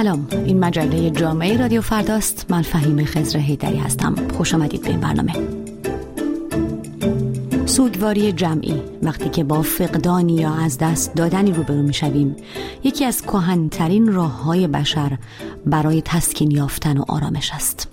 سلام. این مجله جامعه رادیو فرداست. من فهیم خزر هیدری هستم. خوش آمدید به این برنامه. سوگواری جمعی. وقتی که با فقدانی یا از دست دادنی روبرو می‌شویم یکی از کهنترین راه های بشر برای تسکین یافتن و آرامش است.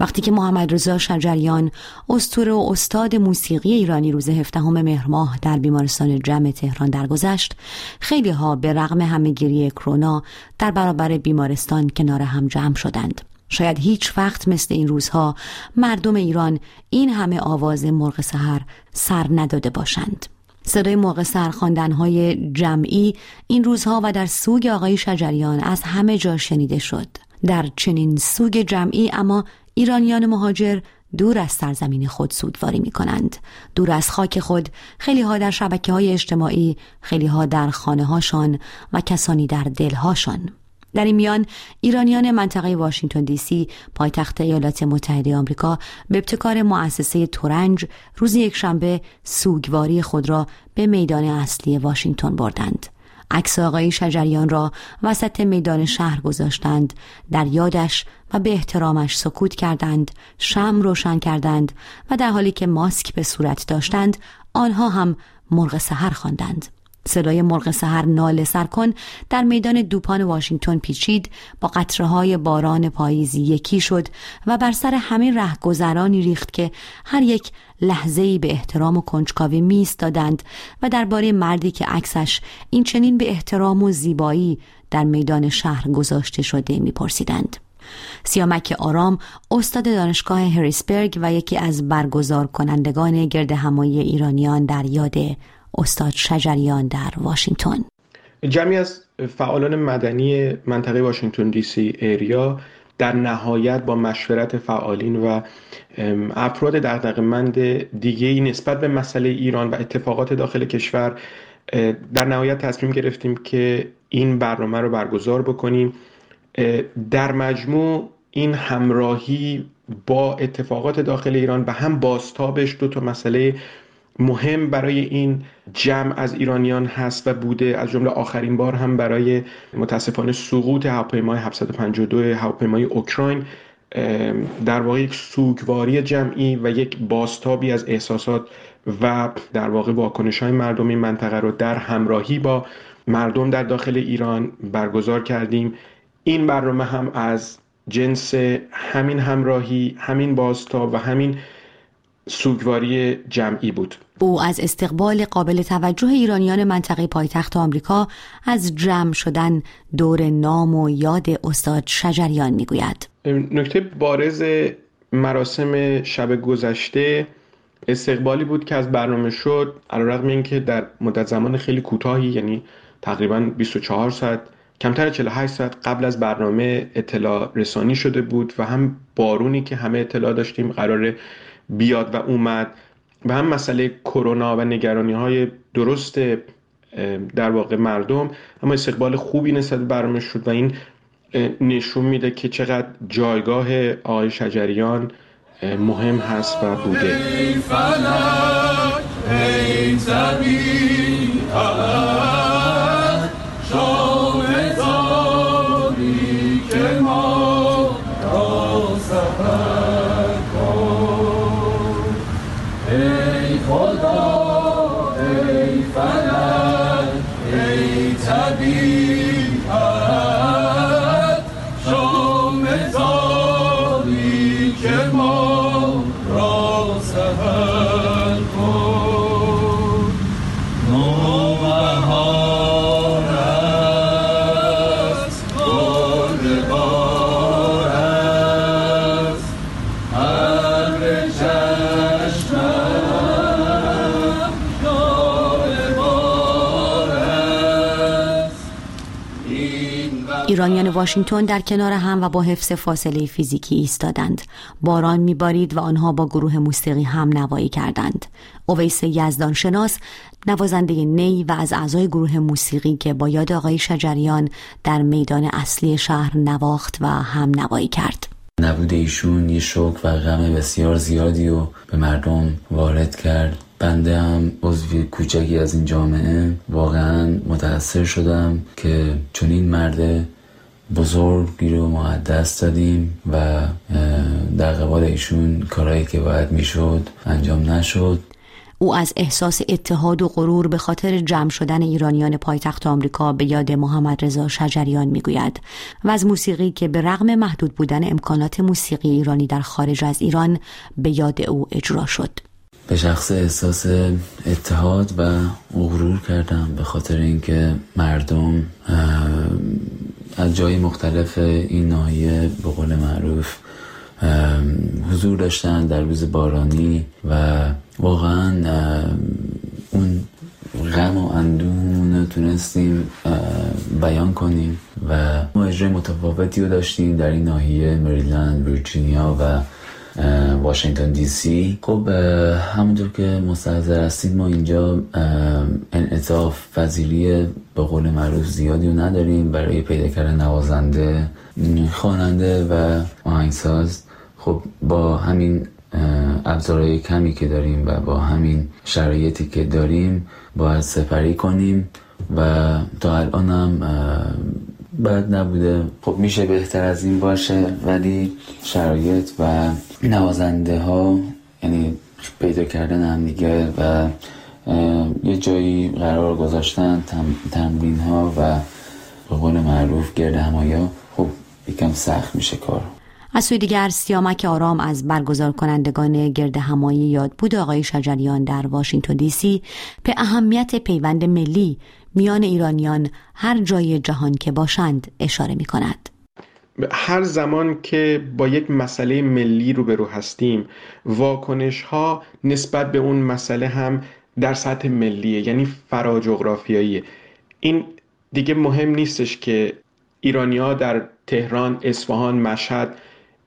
وقتی که محمد رضا شجریان استور و استاد موسیقی ایرانی روز 17 مهر ماه در بیمارستان جمع تهران درگذشت خیلی ها به رغم همهگیری کرونا در برابر بیمارستان کنار هم جمع شدند. شاید هیچ وقت مثل این روزها مردم ایران این همه آواز مرغ سهر سر نداده باشند. صدای مرغ سر های جمعی این روزها و در سوگ آقای شجریان از همه جا شنیده شد. در چنین سوگ جمعی اما ایرانیان مهاجر دور از سرزمین خود سودواری می کنند دور از خاک خود خیلی ها در شبکه های اجتماعی خیلی ها در خانه هاشان و کسانی در دلهاشان. در این میان ایرانیان منطقه واشنگتن دی سی پایتخت ایالات متحده آمریکا به ابتکار مؤسسه تورنج روز یکشنبه سوگواری خود را به میدان اصلی واشنگتن بردند. عکس آقای شجریان را وسط میدان شهر گذاشتند در یادش و به احترامش سکوت کردند شم روشن کردند و در حالی که ماسک به صورت داشتند آنها هم مرغ سهر خواندند. صدای مرغ سهر نال سرکن در میدان دوپان واشنگتن پیچید با قطره های باران پاییزی یکی شد و بر سر همه رهگذرانی ریخت که هر یک لحظه به احترام و کنجکاوی می دادند و درباره مردی که عکسش این چنین به احترام و زیبایی در میدان شهر گذاشته شده میپرسیدند. سیامک آرام استاد دانشگاه هریسبرگ و یکی از برگزار کنندگان گرد همایی ایرانیان در یاد استاد شجریان در واشنگتن. جمعی از فعالان مدنی منطقه واشنگتن دی سی ایریا در نهایت با مشورت فعالین و افراد دغدغه‌مند دیگه نسبت به مسئله ایران و اتفاقات داخل کشور در نهایت تصمیم گرفتیم که این برنامه رو برگزار بکنیم. در مجموع این همراهی با اتفاقات داخل ایران و هم باستابش دو تا مسئله مهم برای این جمع از ایرانیان هست و بوده. از جمله آخرین بار هم برای متاسفانه سقوط هواپیمای 752 هواپیمای اوکراین در واقع یک سوگواری جمعی و یک باستابی از احساسات و در واقع واکنش های مردم این منطقه رو در همراهی با مردم در داخل ایران برگزار کردیم. این برنامه هم از جنس همین همراهی همین بازتاب و همین سوگواری جمعی بود. او از استقبال قابل توجه ایرانیان منطقه پایتخت آمریکا از جمع شدن دور نام و یاد استاد شجریان می‌گوید. نکته بارز مراسم شب گذشته استقبالی بود که از برنامه شد علیرغم اینکه در مدت زمان خیلی کوتاهی یعنی تقریبا 24 ساعت کمتر 48 ساعت قبل از برنامه اطلاع رسانی شده بود و هم بارونی که همه اطلاع داشتیم قرار بیاد و اومد. و هم مسئله کرونا و نگرانی های درست در واقع مردم اما استقبال خوبی نسبت برنامه شد و این نشون میده که چقدر جایگاه آقای شجریان مهم هست و بوده. ایرانیان واشنگتن در کنار هم و با حفظ فاصله فیزیکی ایستادند. باران میبارید و آنها با گروه موسیقی هم نوایی کردند. اویس یزدان شناس نوازنده نی و از اعضای گروه موسیقی که با یاد آقای شجریان در میدان اصلی شهر نواخت و هم نوایی کرد. نبود ایشون یه شوک و غم بسیار زیادی رو به مردم وارد کرد. بنده هم عضوی کوچکی از این جامعه واقعا متاثر شدم که چون این مرده بزرگی رو ما دست دادیم و در قبال ایشون کارهایی که باید می‌شد انجام نشد. او از احساس اتحاد و غرور به خاطر جمع شدن ایرانیان پایتخت آمریکا به یاد محمد رضا شجریان می‌گوید و از موسیقی که به رغم محدود بودن امکانات موسیقی ایرانی در خارج از ایران به یاد او اجرا شد. به شخص احساس اتحاد و غرور کردم به خاطر اینکه مردم از جای مختلف این ناحیه به قول معروف حضور داشتن در روز بارانی و واقعا اون غم و اندون تونستیم بیان کنیم و ما اجرای متفاوتی رو داشتیم در این ناحیه مریلند، ویرجینیا و واشنگتن دی سی. خب همونطور که مستحضر هستید ما اینجا انعطاف فضیلی به قول معروف زیادی رو نداریم برای پیدا کردن نوازنده خواننده و آهنگساز. خب با همین ابزارهای کمی که داریم و با همین شرایطی که داریم باید سپری کنیم و تا الان هم بد نبوده. خب میشه بهتر از این باشه ولی شرایط و نوازنده ها یعنی پیدا کردن هم دیگه و یه جایی قرار گذاشتن تمرین ها و به قول معروف گرد همایا خب یکم سخت میشه کار. از سوی دیگر سیامک آرام از برگزار کنندگان گرد همایی یاد بود. آقای شجریان در واشنگتن دی سی به اهمیت پیوند ملی میان ایرانیان هر جای جهان که باشند اشاره می کند. هر زمان که با یک مسئله ملی روبرو هستیم واکنش ها نسبت به اون مسئله هم در سطح ملیه یعنی فراجغرافیاییه این دیگه مهم نیستش که ایرانیا در تهران، اصفهان، مشهد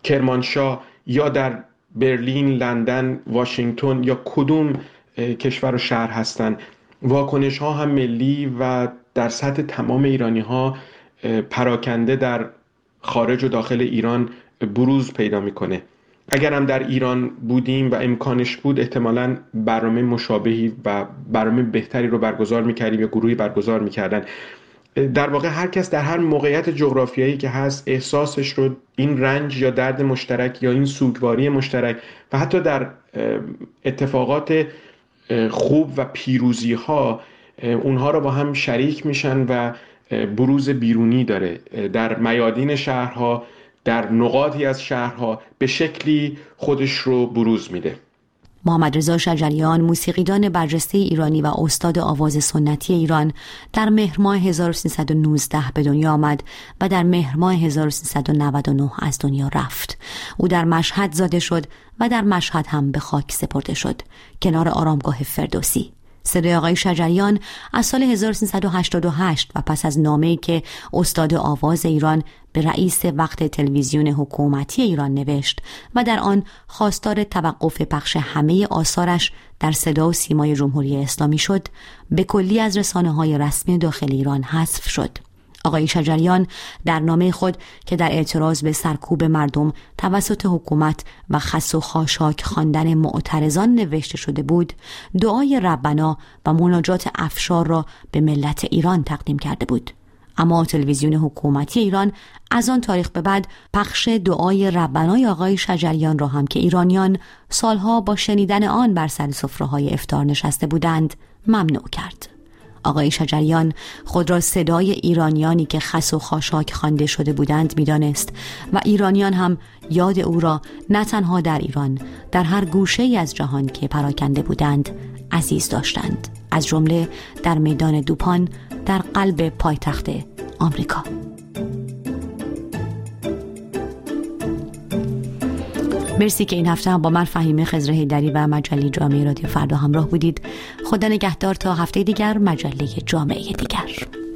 کرمانشاه یا در برلین، لندن، واشنگتن یا کدوم کشور و شهر هستند واکنش ها هم ملی و در سطح تمام ایرانی ها پراکنده در خارج و داخل ایران بروز پیدا می‌کنه. اگر هم در ایران بودیم و امکانش بود احتمالا برنامه مشابهی و برنامه بهتری رو برگزار می‌کردیم یا گروهی برگزار می‌کردن. در واقع هر کس در هر موقعیت جغرافیایی که هست احساسش رو این رنج یا درد مشترک یا این سوگواری مشترک و حتی در اتفاقات خوب و پیروزی ها اونها رو با هم شریک میشن و بروز بیرونی داره. در میادین شهرها در نقاطی از شهرها به شکلی خودش رو بروز میده. محمد رضا شجریان موسیقیدان برجسته ایرانی و استاد آواز سنتی ایران در مهر ماه 1319 به دنیا آمد و در مهر ماه 1399 از دنیا رفت. او در مشهد زاده شد و در مشهد هم به خاک سپرده شد. کنار آرامگاه فردوسی. صدای آقای شجریان از سال 1388 و پس از نامه‌ای که استاد آواز ایران به رئیس وقت تلویزیون حکومتی ایران نوشت و در آن خواستار توقف پخش همه آثارش در صدا و سیمای جمهوری اسلامی شد به کلی از رسانه های رسمی داخل ایران حذف شد. آقای شجریان در نامه خود که در اعتراض به سرکوب مردم توسط حکومت و خس و خاشاک خواندن معترضان نوشته شده بود دعای ربنا و مناجات افشار را به ملت ایران تقدیم کرده بود اما تلویزیون حکومتی ایران از آن تاریخ به بعد پخش دعای ربنای آقای شجریان را هم که ایرانیان سالها با شنیدن آن بر سر سفره های افتار نشسته بودند ممنوع کرد. آقای شجریان خود را صدای ایرانیانی که خس و خاشاک خوانده شده بودند می‌دانست و ایرانیان هم یاد او را نه تنها در ایران در هر گوشه ای از جهان که پراکنده بودند عزیز داشتند. از جمله در میدان دوپان در قلب پایتخت آمریکا. مرسی که این هفته هم با من فهیمه خزر هیدری و مجله جامعه رادیو فردا همراه بودید. خدا نگهدار تا هفته دیگر مجله جامعه دیگر.